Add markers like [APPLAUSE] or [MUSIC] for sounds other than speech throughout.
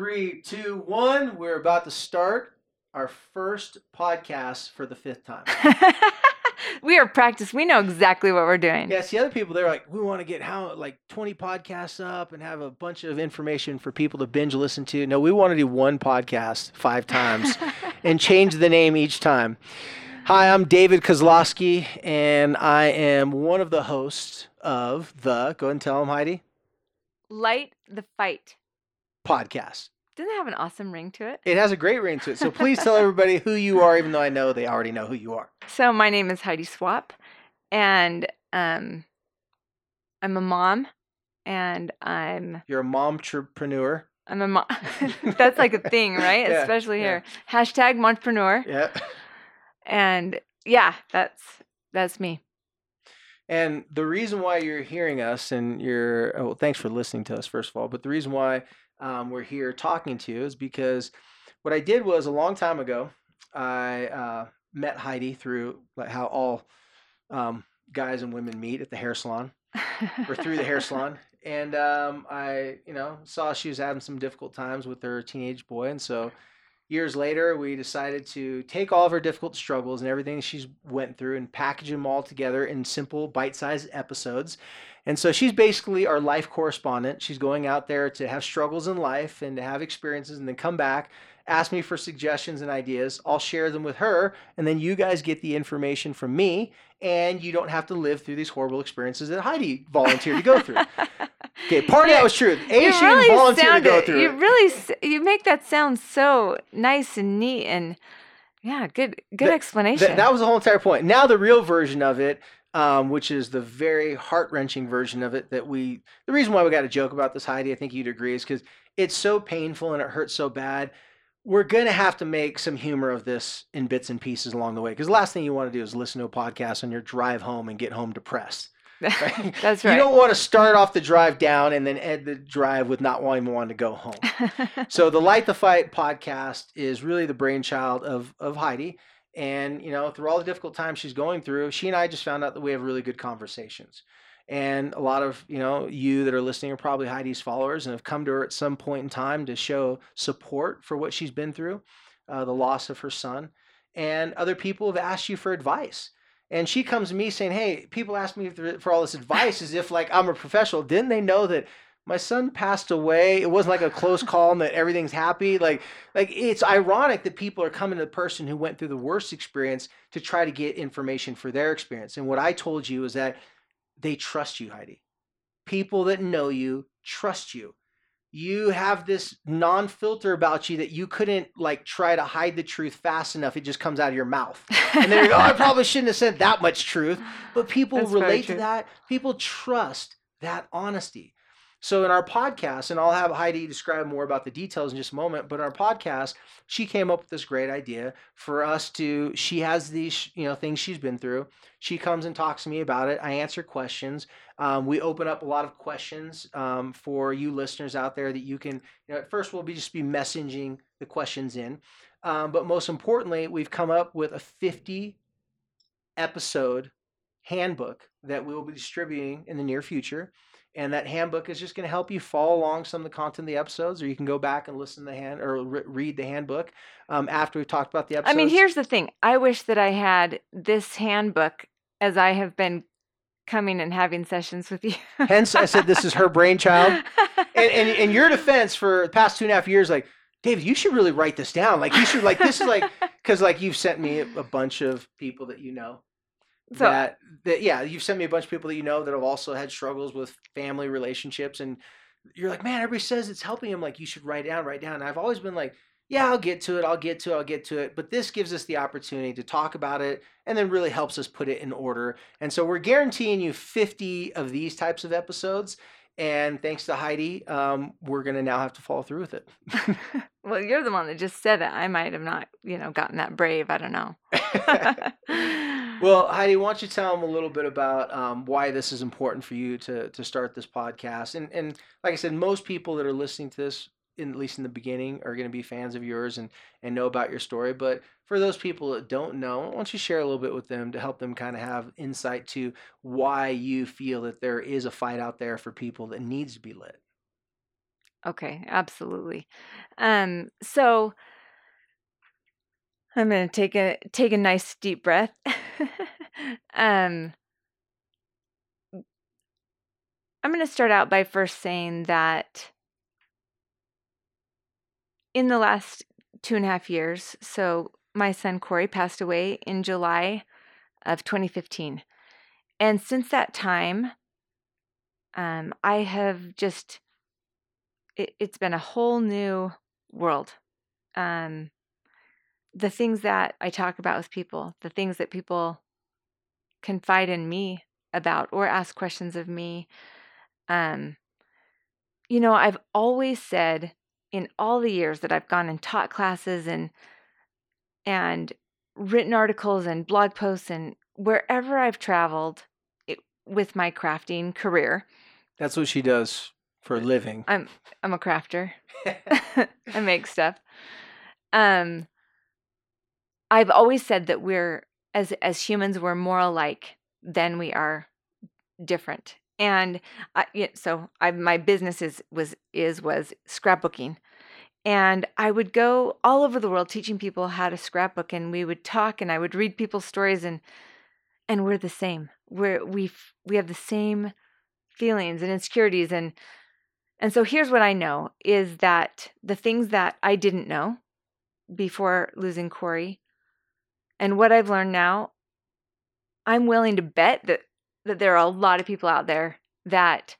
Three, two, one. We're about to start our first podcast for the fifth time. [LAUGHS] we are practiced. We know exactly what we're doing. Yes, the other people they're like, we want to get how like twenty podcasts up and have a bunch of information for people to binge listen to. No, we want to do one podcast five times [LAUGHS] and change the name each time. Hi, I'm David Kozlowski, and I am one of the hosts of the. Go ahead and tell them, Heidi. Light the fight. Podcast. Doesn't it have an awesome ring to it? It has a great ring to it. So please tell [LAUGHS] everybody who you are, even though I know they already know who you are. So my name is Heidi Swapp, and um, I'm a mom, and I'm You're a momtrepreneur. I'm a mom. [LAUGHS] [LAUGHS] That's like a thing, right? Yeah, Especially yeah. here. Hashtag mompreneur, Yeah. and yeah, that's that's me. And the reason why you're hearing us and you're, oh, well, thanks for listening to us, first of all. But the reason why um, we're here talking to you is because what I did was a long time ago, I uh, met Heidi through like how all um, guys and women meet at the hair salon or through the hair [LAUGHS] salon. And um, I, you know, saw she was having some difficult times with her teenage boy. And so years later, we decided to take all of her difficult struggles and everything she's went through and package them all together in simple bite-sized episodes. And so she's basically our life correspondent. She's going out there to have struggles in life and to have experiences and then come back, ask me for suggestions and ideas. I'll share them with her, and then you guys get the information from me, and you don't have to live through these horrible experiences that Heidi volunteered to go through. [LAUGHS] Okay, part of that was true. A, you she didn't volunteer to go through You really you make that sound so nice and neat and yeah, good good explanation. Th- that was the whole entire point. Now the real version of it, um, which is the very heart wrenching version of it, that we the reason why we got to joke about this, Heidi, I think you'd agree, is because it's so painful and it hurts so bad. We're gonna have to make some humor of this in bits and pieces along the way. Because the last thing you want to do is listen to a podcast on your drive home and get home depressed. [LAUGHS] right? That's right. You don't want to start off the drive down and then end the drive with not wanting wanting to go home. [LAUGHS] So the Light the Fight podcast is really the brainchild of of Heidi. And you know, through all the difficult times she's going through, she and I just found out that we have really good conversations. And a lot of you know you that are listening are probably Heidi's followers and have come to her at some point in time to show support for what she's been through, uh, the loss of her son, and other people have asked you for advice. And she comes to me saying, "Hey, people ask me for, all this advice as if like I'm a professional. Didn't they know that my son passed away? It wasn't like a close call and that everything's happy. Like, like it's ironic that people are coming to the person who went through the worst experience to try to get information for their experience. And what I told you is that they trust you, Heidi. People that know you trust you. You have this non-filter about you that you couldn't like try to hide the truth fast enough. It just comes out of your mouth. And go, oh, [LAUGHS] I probably shouldn't have said that much truth. But people That's relate to that. People trust that honesty. So in our podcast, and I'll have Heidi describe more about the details in just a moment, but in our podcast, she came up with this great idea for us to she has these, you know, things she's been through. She comes and talks to me about it. I answer questions. Um, we open up a lot of questions um, for you listeners out there that you can, you know, at first we'll be just be messaging the questions in. Um, but most importantly, we've come up with a 50 episode handbook that we will be distributing in the near future. And that handbook is just going to help you follow along some of the content of the episodes, or you can go back and listen to the hand or re- read the handbook um, after we've talked about the episodes. I mean, here's the thing. I wish that I had this handbook as I have been coming and having sessions with you. Hence, I said this is her brainchild. And, and [LAUGHS] in your defense, for the past two and a half years, like David, you should really write this down. Like you should like this is like because like you've sent me a, a bunch of people that you know So- that that yeah you've sent me a bunch of people that you know that have also had struggles with family relationships and you're like man everybody says it's helping him like you should write down write down and I've always been like yeah, I'll get to it, I'll get to it, I'll get to it. But this gives us the opportunity to talk about it and then really helps us put it in order. And so we're guaranteeing you 50 of these types of episodes. And thanks to Heidi, um, we're going to now have to follow through with it. [LAUGHS] well, you're the one that just said it. I might have not, you know, gotten that brave. I don't know. [LAUGHS] [LAUGHS] well, Heidi, why don't you tell them a little bit about um, why this is important for you to to start this podcast? And and like I said, most people that are listening to this, in, at least in the beginning, are going to be fans of yours and and know about your story. But for those people that don't know, why don't you share a little bit with them to help them kind of have insight to why you feel that there is a fight out there for people that needs to be lit? Okay, absolutely. Um, so I'm gonna take a take a nice deep breath. [LAUGHS] um, I'm gonna start out by first saying that in the last two and a half years, so my son Corey passed away in July of 2015. And since that time, um, I have just, it, has been a whole new world. Um, the things that I talk about with people, the things that people confide in me about or ask questions of me. Um, you know, I've always said in all the years that I've gone and taught classes and and written articles and blog posts and wherever I've traveled it, with my crafting career. That's what she does for a living. I'm I'm a crafter. [LAUGHS] [LAUGHS] I make stuff. Um I've always said that we're as as humans we're more alike than we are different. And I, so I, my business is was is was scrapbooking, and I would go all over the world teaching people how to scrapbook, and we would talk, and I would read people's stories, and and we're the same. We're we we have the same feelings and insecurities, and and so here's what I know is that the things that I didn't know before losing Corey and what I've learned now, I'm willing to bet that that there are a lot of people out there that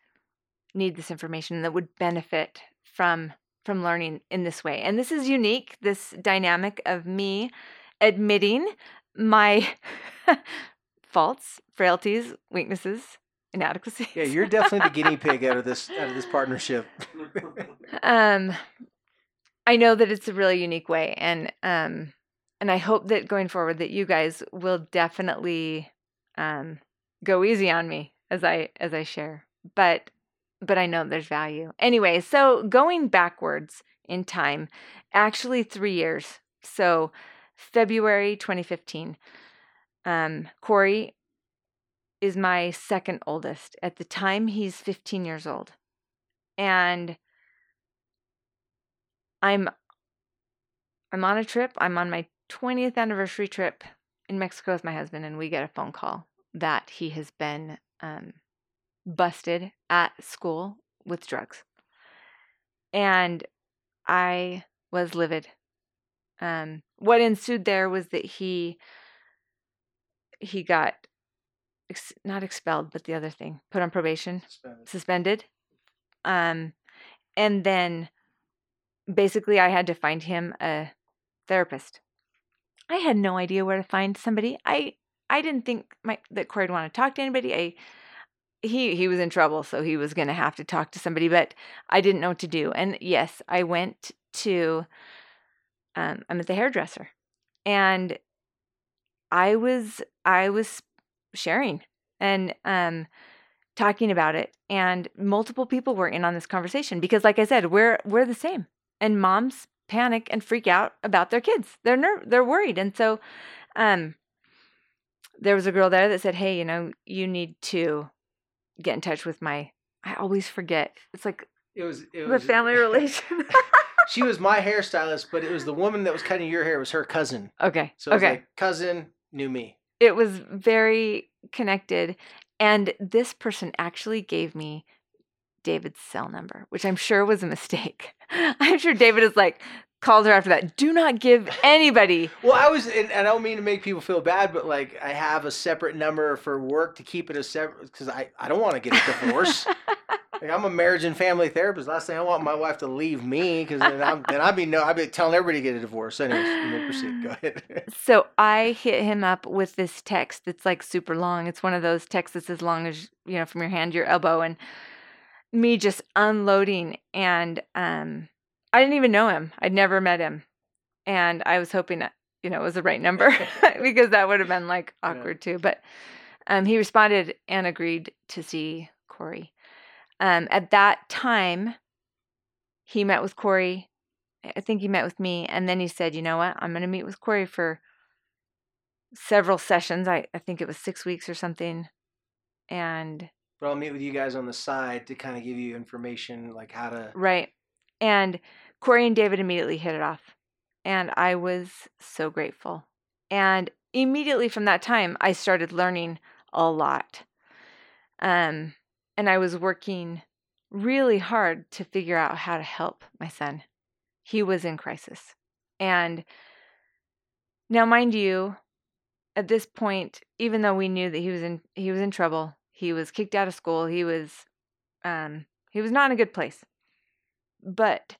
need this information that would benefit from from learning in this way. And this is unique, this dynamic of me admitting my [LAUGHS] faults, frailties, weaknesses, inadequacies. Yeah, you're definitely the guinea pig out of this out of this partnership. [LAUGHS] um I know that it's a really unique way and um and I hope that going forward that you guys will definitely um, go easy on me as I as I share. But but I know there's value. Anyway, so going backwards in time, actually 3 years. So February 2015. Um, Corey is my second oldest. At the time, he's 15 years old. And I'm I'm on a trip. I'm on my 20th anniversary trip in Mexico with my husband, and we get a phone call that he has been um, busted at school with drugs. And I was livid. Um, what ensued there was that he he got ex- not expelled, but the other thing put on probation, suspended. suspended. Um, and then basically, I had to find him a therapist I had no idea where to find somebody. I I didn't think my, that Corey would want to talk to anybody. I he he was in trouble, so he was going to have to talk to somebody, but I didn't know what to do. And yes, I went to um, I'm at the hairdresser, and I was I was sharing and um talking about it, and multiple people were in on this conversation because, like I said, we're we're the same, and moms panic and freak out about their kids. They're ner- they're worried. And so um there was a girl there that said, "Hey, you know, you need to get in touch with my I always forget. It's like it was it the [LAUGHS] family relation. she was my hairstylist, but it was the woman that was cutting your hair it was her cousin. Okay. So okay. Like cousin knew me. It was very connected and this person actually gave me David's cell number, which I'm sure was a mistake. [LAUGHS] I'm sure David is like, called her after that. Do not give [LAUGHS] anybody. well, I was, and I don't mean to make people feel bad, but like I have a separate number for work to keep it a separate because I, I don't want to get a divorce. [LAUGHS] Like, I'm a marriage and family therapist. Last thing I want my wife to leave me because then, I'm, then I'd be no, I'd be telling everybody to get a divorce. Anyways, you proceed. Go ahead. so I hit him up with this text that's like super long. It's one of those texts that's as long as you know from your hand to your elbow, and me just unloading. And um, I didn't even know him. I'd never met him, and I was hoping that you know it was the right number [LAUGHS] [LAUGHS] because that would have been like awkward yeah. too. But um, he responded and agreed to see Corey. Um, at that time, he met with Corey. I think he met with me, and then he said, "You know what? I'm going to meet with Corey for several sessions. I, I think it was six weeks or something." And but I'll meet with you guys on the side to kind of give you information like how to right. And Corey and David immediately hit it off, and I was so grateful. And immediately from that time, I started learning a lot. Um, and I was working really hard to figure out how to help my son. He was in crisis. And now mind you, at this point, even though we knew that he was in he was in trouble, he was kicked out of school, he was um he was not in a good place. But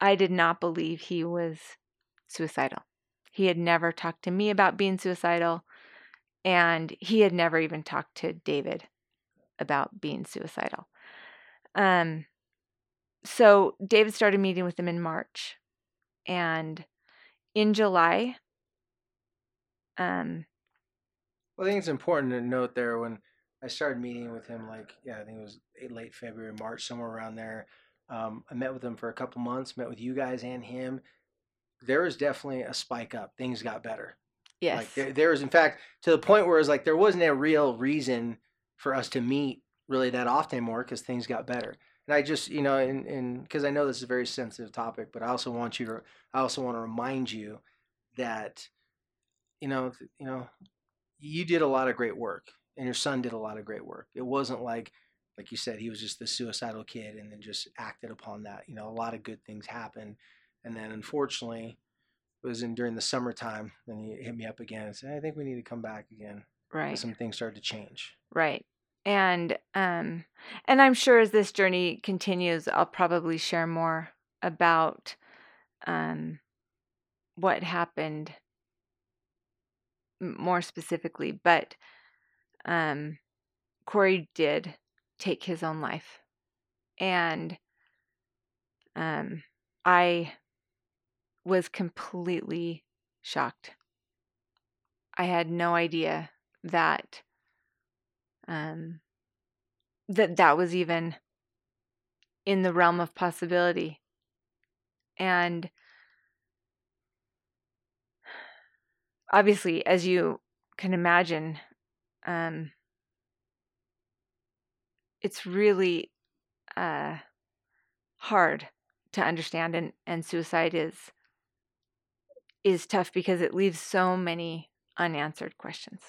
I did not believe he was suicidal. He had never talked to me about being suicidal, and he had never even talked to David about being suicidal. Um, so David started meeting with him in March, and in July, um, well, I think it's important to note there when I started meeting with him, like yeah, I think it was late February, March, somewhere around there. Um, I met with him for a couple months, met with you guys and him. There was definitely a spike up. Things got better. Yes. Like there, there was, in fact, to the point where it was like there wasn't a real reason for us to meet really that often anymore because things got better. And I just, you know, and because I know this is a very sensitive topic, but I also want you to, I also want to remind you that, you know, you know, you did a lot of great work, and your son did a lot of great work. It wasn't like, like you said, he was just the suicidal kid and then just acted upon that. You know, a lot of good things happened, and then unfortunately, it was in during the summertime. Then he hit me up again and said, "I think we need to come back again." Right. Some things started to change. Right and um and i'm sure as this journey continues i'll probably share more about um what happened more specifically but um corey did take his own life and um i was completely shocked i had no idea that um, that that was even in the realm of possibility. And obviously, as you can imagine, um, it's really uh, hard to understand, and, and suicide is is tough because it leaves so many unanswered questions.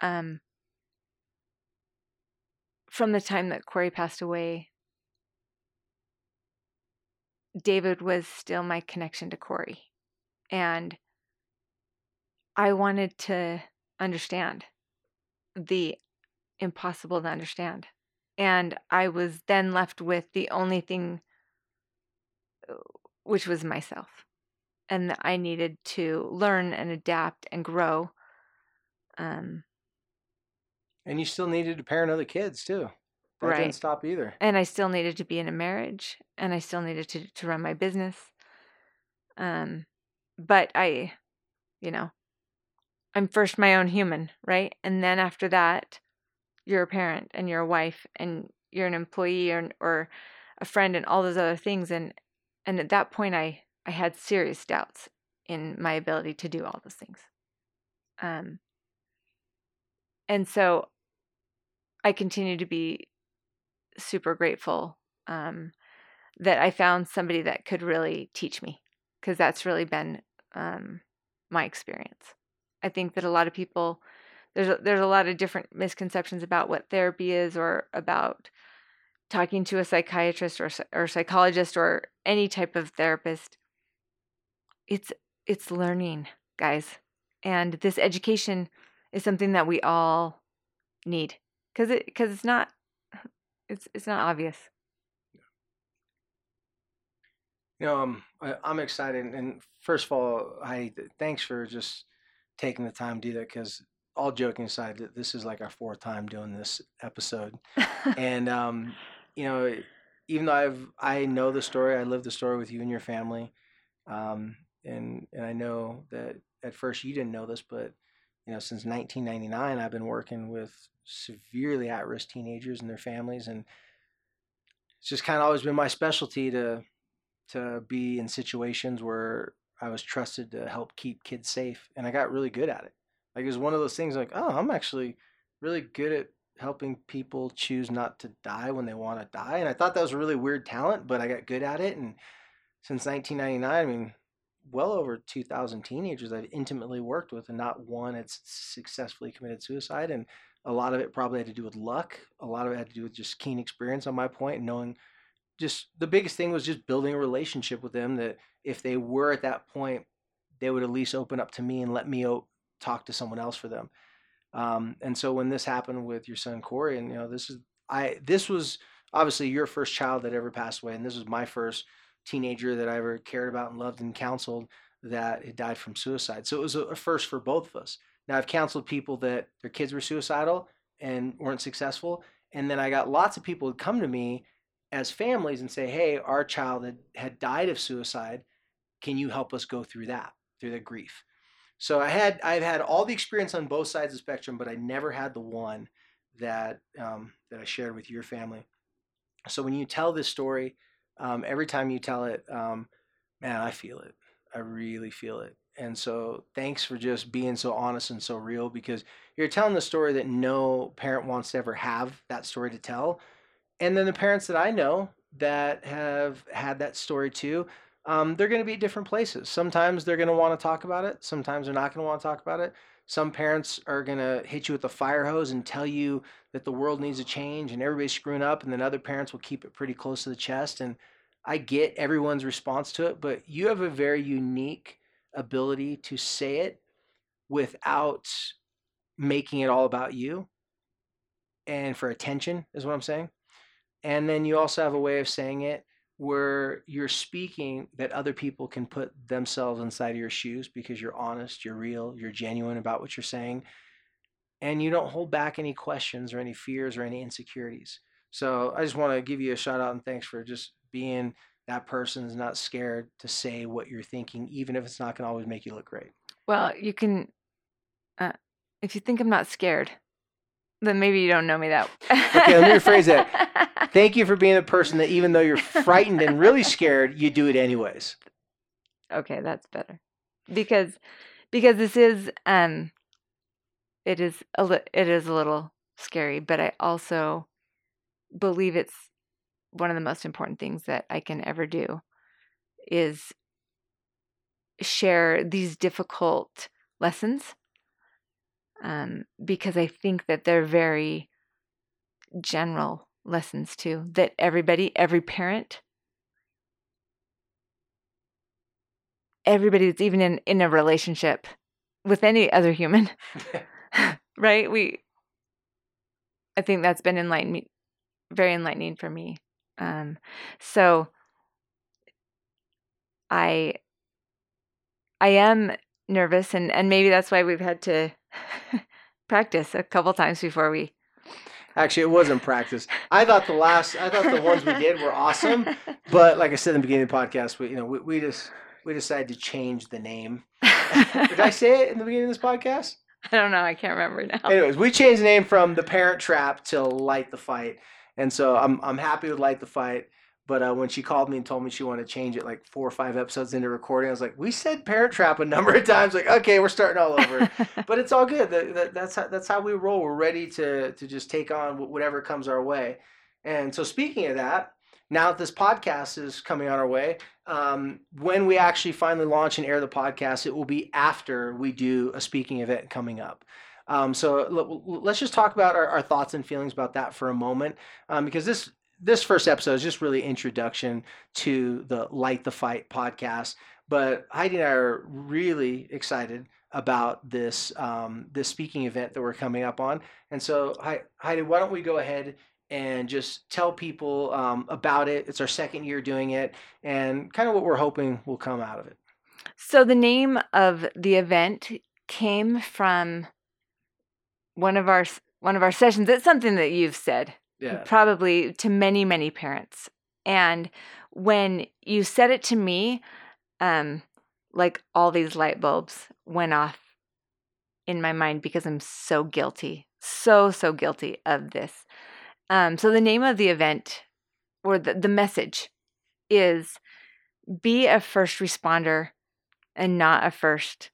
Um, from the time that Corey passed away, David was still my connection to Corey. And I wanted to understand the impossible to understand. And I was then left with the only thing, uh, which was myself. And I needed to learn and adapt and grow um, and you still needed to parent other kids too. That right. didn't stop either. And I still needed to be in a marriage and I still needed to, to run my business. Um, but I, you know, I'm first my own human, right? And then after that, you're a parent and you're a wife and you're an employee or, or a friend and all those other things. And, and at that point, I, I had serious doubts in my ability to do all those things. Um, and so I continue to be super grateful um, that I found somebody that could really teach me because that's really been um, my experience. I think that a lot of people there's a, there's a lot of different misconceptions about what therapy is or about talking to a psychiatrist or or psychologist or any type of therapist. It's it's learning, guys. And this education is something that we all need because it because it's not It's it's not obvious. You know, um, I, I'm excited, and first of all, I thanks for just taking the time to do that because all joking aside, this is like our fourth time doing this episode, [LAUGHS] and um, you know, even though I've I know the story, I live the story with you and your family, um, and and I know that at first you didn't know this, but you know, since 1999, I've been working with severely at-risk teenagers and their families, and it's just kind of always been my specialty to to be in situations where I was trusted to help keep kids safe, and I got really good at it. Like it was one of those things like, oh, I'm actually really good at helping people choose not to die when they want to die, and I thought that was a really weird talent, but I got good at it, and since 1999, I mean, well over 2,000 teenagers I've intimately worked with, and not one had successfully committed suicide, and a lot of it probably had to do with luck. A lot of it had to do with just keen experience on my point and knowing just the biggest thing was just building a relationship with them that if they were at that point, they would at least open up to me and let me talk to someone else for them. Um, and so when this happened with your son Corey, and you know, this is I this was obviously your first child that ever passed away, and this was my first teenager that I ever cared about and loved and counseled that had died from suicide. So it was a first for both of us. Now I've counseled people that their kids were suicidal and weren't successful, and then I got lots of people who come to me as families and say, hey, our child had, had died of suicide. Can you help us go through that, through the grief? So I had I've had all the experience on both sides of the spectrum, but I never had the one that um, that I shared with your family. So when you tell this story, um, every time you tell it, um, man, I feel it. I really feel it. And so thanks for just being so honest and so real because you're telling the story that no parent wants to ever have that story to tell and then the parents that I know that have had that story too, um, they're going to be at different places. Sometimes they're going to want to talk about it. Sometimes they're not going to want to talk about it. Some parents are going to hit you with a fire hose and tell you that the world needs to change and everybody's screwing up. And then other parents will keep it pretty close to the chest. And I get everyone's response to it, but you have a very unique ability to say it without making it all about you and for attention, is what I'm saying. And then you also have a way of saying it where you're speaking that other people can put themselves inside of your shoes because you're honest, you're real, you're genuine about what you're saying, and you don't hold back any questions or any fears or any insecurities. So I just want to give you a shout out and thanks for just being that person is not scared to say what you're thinking, even if it's not going to always make you look great. Well, you can, uh, if you think I'm not scared, then maybe you don't know me that. okay, let me rephrase that. [LAUGHS] Thank you for being the person that, even though you're frightened and really scared, you do it anyways. Okay, that's better, because because this is um, it is a li- it is a little scary, but I also believe it's one of the most important things that I can ever do is share these difficult lessons um, because I think that they're very general lessons too, that everybody, every parent, everybody that's even in, in a relationship with any other human, [LAUGHS] [LAUGHS] right? We, I think that's been enlightening, very enlightening for me. Um, so I, I am nervous and, and maybe that's why we've had to [LAUGHS] practice a couple times before we. Actually, it wasn't practice. I thought the last, I thought the ones we did were awesome, but like I said in the beginning of the podcast, we you know we, we just we decided to change the name. [LAUGHS] did I say it in the beginning of this podcast? I don't know. I can't remember now. Anyways, we changed the name from the Parent Trap to Light the Fight, and so I'm I'm happy with Light the Fight. But uh, when she called me and told me she wanted to change it like four or five episodes into recording, I was like, we said Parent Trap a number of times. Like, okay, we're starting all over. [LAUGHS] but it's all good. That, that, that's, how, that's how we roll. We're ready to, to just take on whatever comes our way. And so, speaking of that, now that this podcast is coming on our way, um, when we actually finally launch and air the podcast, it will be after we do a speaking event coming up. Um, so let's just talk about our, our, thoughts and feelings about that for a moment, um, because this this first episode is just really introduction to the Light the Fight podcast. But Heidi and I are really excited about this um, this speaking event that we're coming up on. And so, Heidi, why don't we go ahead and just tell people um, about it. It's our second year doing it, and kind of what we're hoping will come out of it. So the name of the event came from one of our one of our sessions. It's something that you've said Yeah. probably to many many parents, and when you said it to me, um, like all these light bulbs went off in my mind because I'm so guilty, so so guilty of this. Um, so the name of the event or the, the message is be a first responder and not a first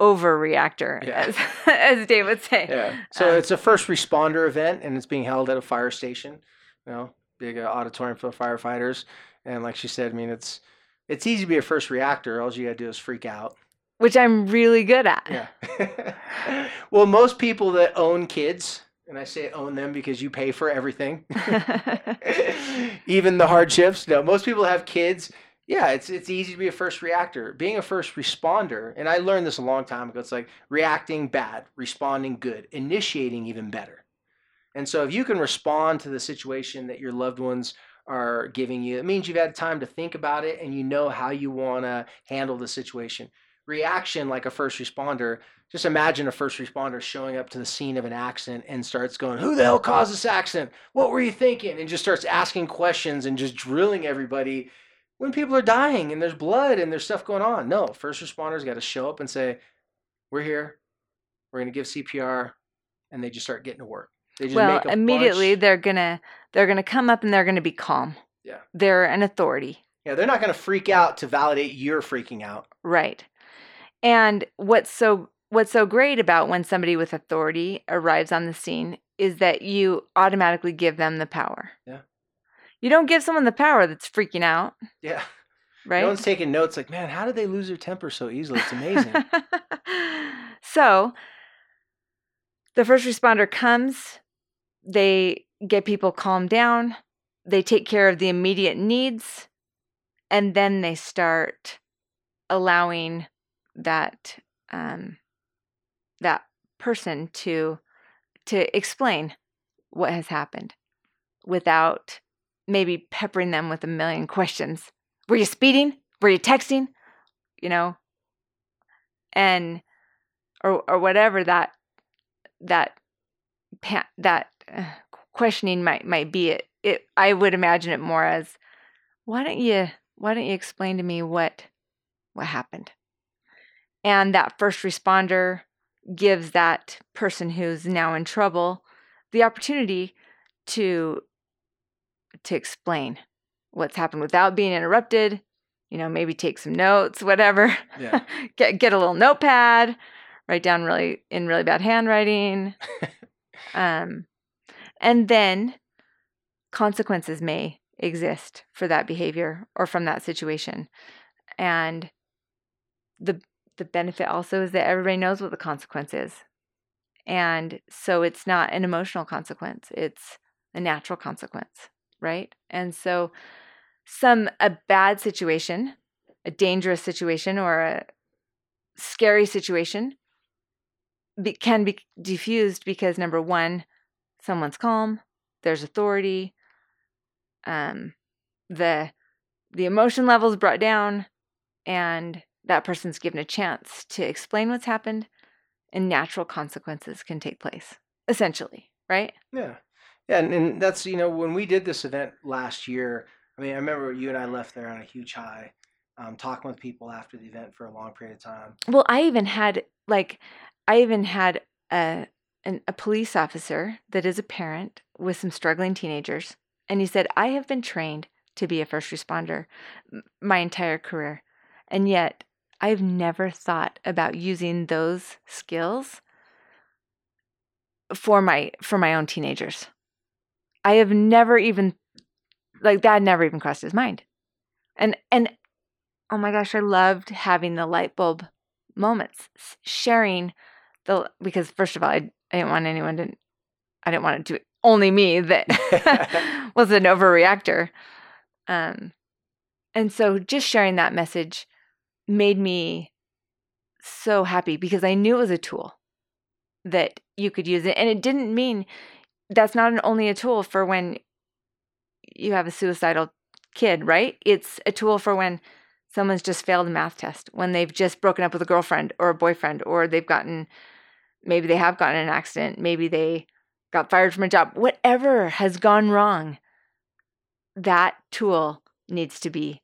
overreactor, Yeah. as, [LAUGHS] as Dave would say. Yeah. So Um, it's a first responder event, and it's being held at a fire station. You know, big uh, auditorium for firefighters. And like she said, I mean, it's it's easy to be a first reactor. All you gotta do is freak out. Which I'm really good at. Yeah. [LAUGHS] well, most people that own kids, and I say own them because you pay for everything, [LAUGHS] even the hardships. No, most people have kids. Yeah, it's it's easy to be a first reactor. Being a first responder, and I learned this a long time ago. It's like reacting bad, responding good, initiating even better. And so, if you can respond to the situation that your loved ones are giving you, it means you've had time to think about it and you know how you want to handle the situation. Reaction, like a first responder, just imagine a first responder showing up to the scene of an accident and starts going, Who the hell caused this accident? What were you thinking? And just starts asking questions and just drilling everybody when people are dying and there's blood and there's stuff going on. No, first responders got to show up and say, We're here. We're going to give CPR. And they just start getting to work. They just well, make a immediately bunch- they're gonna they're gonna come up and they're gonna be calm. Yeah. They're an authority. Yeah, they're not going to freak out to validate you're freaking out. Right. And what's so what's so great about when somebody with authority arrives on the scene is that you automatically give them the power. Yeah. You don't give someone the power that's freaking out, Yeah. right? No one's taking notes like, man, how did they lose their temper so easily? It's amazing. [LAUGHS] so the first responder comes, they get people calmed down, they take care of the immediate needs, and then they start allowing that um, that person to to explain what has happened without maybe peppering them with a million questions. Were you speeding? Were you texting? You know, and or or whatever that that that uh, questioning might might be. It it I would imagine it more as why don't you why don't you explain to me what what happened? And that first responder gives that person who's now in trouble the opportunity to to explain what's happened without being interrupted you know maybe take some notes whatever Yeah. [LAUGHS] get get a little notepad write down really in really bad handwriting. [LAUGHS] Um and then consequences may exist for that behavior or from that situation. And the the benefit also is that everybody knows what the consequence is. And so it's not an emotional consequence it's a natural consequence right and so some a bad situation a dangerous situation or a scary situation be, can be diffused because number one someone's calm there's authority um the the emotion levels brought down and that person's given a chance to explain what's happened and natural consequences can take place essentially right Yeah. Yeah. And, and that's, you know, when we did this event last year, I mean, I remember you and I left there on a huge high, um, talking with people after the event for a long period of time. well i even had like i even had a an, a police officer that is a parent with some struggling teenagers and he said i have been trained to be a first responder my entire career and yet i've never thought about using those skills for my for my own teenagers i have never even like that never even crossed his mind. And and oh my gosh i loved having the light bulb moments sharing the because first of all i, I didn't want anyone to i didn't want it to only me that [LAUGHS] was an overreactor. Um and so just sharing that message made me so happy because i knew it was a tool that you could use it. And it didn't mean that's not only a tool for when you have a suicidal kid, right? It's a tool for when someone's just failed a math test, when they've just broken up with a girlfriend or a boyfriend, or they've gotten, maybe they have gotten an accident, maybe they got fired from a job, whatever has gone wrong, that tool needs to be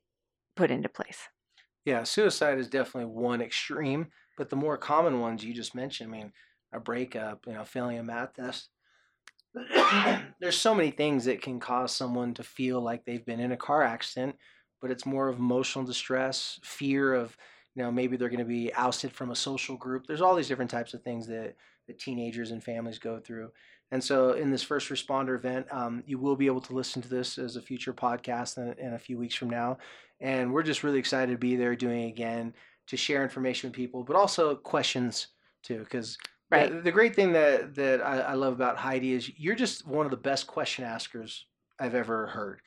put into place. Yeah, suicide is definitely one extreme, but the more common ones you just mentioned, I mean, a breakup, you know, failing a math test. [COUGHS] There's so many things that can cause someone to feel like they've been in a car accident, but it's more of emotional distress, fear of, you know, maybe they're going to be ousted from a social group. There's all these different types of things that, that teenagers and families go through. And so, in this first responder event, um, you will be able to listen to this as a future podcast in, in, a few weeks from now. And we're just really excited to be there doing it again to share information with people, but also questions too. Because Uh, right. the, the, great thing that that I, I love about Heidi is you're just one of the best question askers I've ever heard.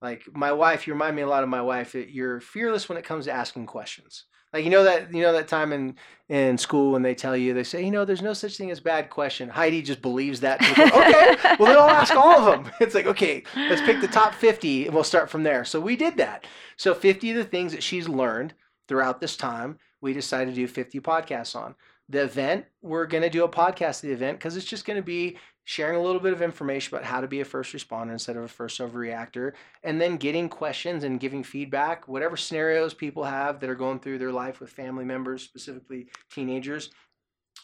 Like my wife, you remind me a lot of my wife. That you're fearless when it comes to asking questions. Like you know that you know that time in in school when they tell you they say you know there's no such thing as bad question. Heidi just believes that. okay, [LAUGHS] well then I'll ask all of them. [LAUGHS] It's like okay, let's pick the top 50 and we'll start from there. So we did that. So 50 of the things that she's learned throughout this time, we decided to do 50 podcasts on. The event, we're going to do a podcast of the event because it's just going to be sharing a little bit of information about how to be a first responder instead of a first overreactor, and then getting questions and giving feedback, whatever scenarios people have that are going through their life with family members, specifically teenagers.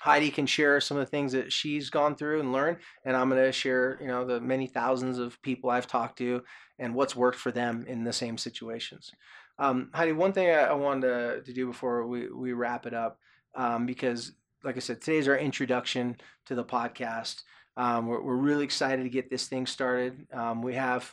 Heidi can share some of the things that she's gone through and learned, and I'm going to share, you know, the many thousands of people I've talked to and what's worked for them in the same situations. Um, Heidi, one thing I, wanted to, to, do before we, we wrap it up, um, because like I said, today's our introduction to the podcast. Um, we're, we're really excited to get this thing started. Um, we have,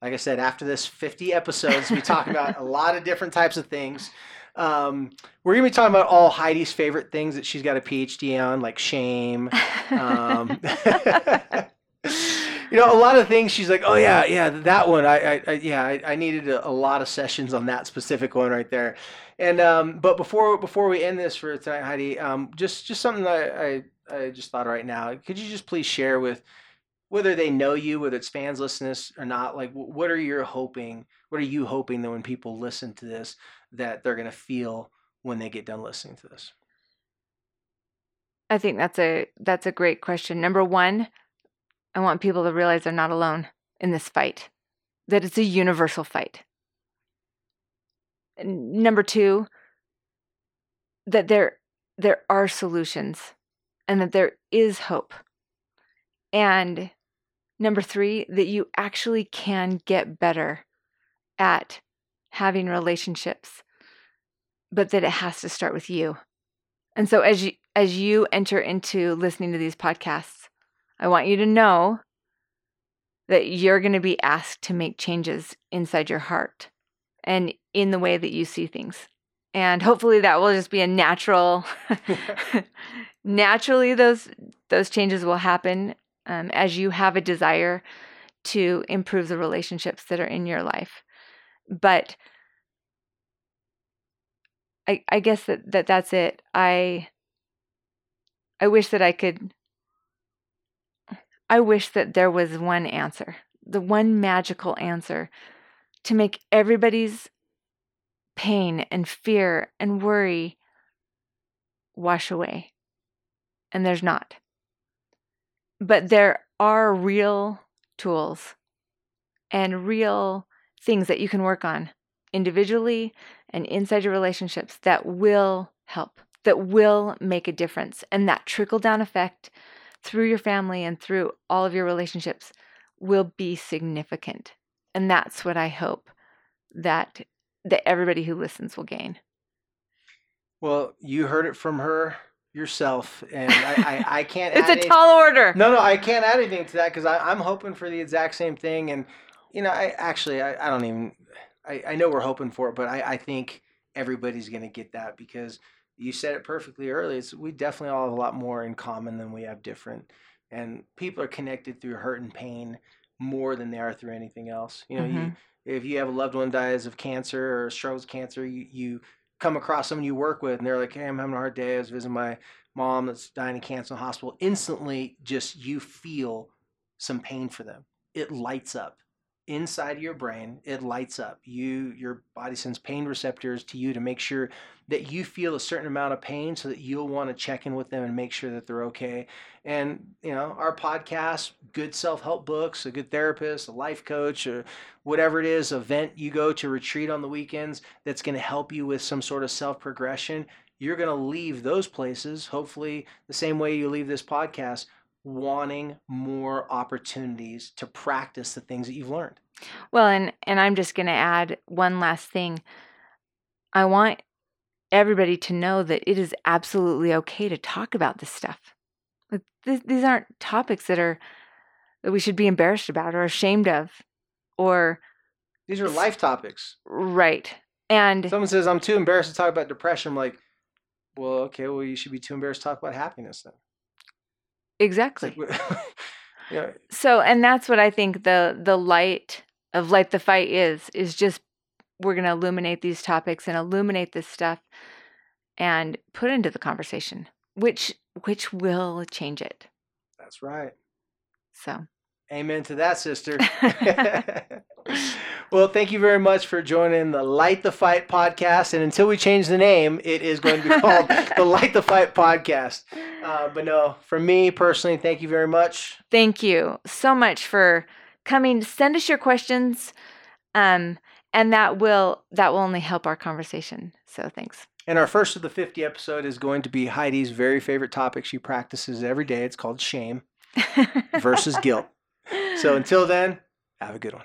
like I said, after this 50 episodes, we talk about a [LAUGHS] lot of different types of things. Um, we're gonna be talking about all Heidi's favorite things that she's got a PhD on, like shame. Um, [LAUGHS] [LAUGHS] you know, a lot of things she's like, oh yeah, yeah, that one. I, I, I yeah, I, I needed a, a, lot of sessions on that specific one right there. And um, but before before we end this for tonight, Heidi, um, just just something that I I just thought right now. Could you just please share with whether they know you, whether it's fans listening or not? Like, what are you hoping? What are you hoping that when people listen to this, that they're going to feel when they get done listening to this? I think that's a that's a great question. Number one, I want people to realize they're not alone in this fight. That it's a universal fight. And number two, that there there are solutions and that there is hope. And number three, that you actually can get better at having relationships, but that it has to start with you. And so as you as you enter into listening to these podcasts, I want you to know that you're going to be asked to make changes inside your heart and in the way that you see things. And hopefully that will just be a natural [LAUGHS] [LAUGHS] naturally those those changes will happen um, as you have a desire to improve the relationships that are in your life but i i guess that, that that's it i i wish that i could i wish that there was one answer the one magical answer to make everybody's pain and fear and worry wash away and there's not. But there are real tools and real things that you can work on individually and inside your relationships that will help, that will make a difference. And that trickle down effect through your family and through all of your relationships will be significant. And that's what I hope that that everybody who listens will gain. Well, you heard it from her yourself, and I, I, I [LAUGHS] can't. it's a any, tall order. No, no, I can't add anything to that because I'm hoping for the exact same thing. And you know, I actually, I, I don't even. I, I know we're hoping for it, but I, I think everybody's going to get that because you said it perfectly early. It's, we definitely all have a lot more in common than we have different, and people are connected through hurt and pain more than they are through anything else. You know, mm-hmm. you if you have a loved one dies of cancer or struggles cancer, you, you come across someone you work with and they're like, hey, I'm having a hard day. I was visiting my mom that's dying of cancer in the hospital. Instantly, just you feel some pain for them, it lights up inside your brain it lights up. You your body sends pain receptors to you to make sure that you feel a certain amount of pain so that you'll want to check in with them and make sure that they're okay. And you know our podcast good self-help books a good therapist a life coach or whatever it is event you go to retreat on the weekends that's going to help you with some sort of self-progression you're going to leave those places hopefully the same way you leave this podcast wanting more opportunities to practice the things that you've learned. Well, and and I'm just going to add one last thing. I want everybody to know that it is absolutely okay to talk about this stuff. Like, th- these aren't topics that are that we should be embarrassed about or ashamed of or these are life topics. Right. And someone says I'm too embarrassed to talk about depression. I'm like, well, okay, well, you should be too embarrassed to talk about happiness then. Exactly. [LAUGHS] Yeah. So, and that's what I think the the light of light the fight is is just we're going to illuminate these topics and illuminate this stuff and put into the conversation, which which will change it. That's right. So, amen to that, sister. [LAUGHS] [LAUGHS] well, thank you very much for joining the Light the Fight podcast. And until we change the name, it is going to be called [LAUGHS] the Light the Fight podcast. Uh, but no, for me personally, thank you very much. Thank you so much for coming. Send us your questions. Um, and that will that will only help our conversation. So thanks. And our first of the 50 episode is going to be Heidi's very favorite topic she practices every day. It's called shame versus guilt. So until then, have a good one.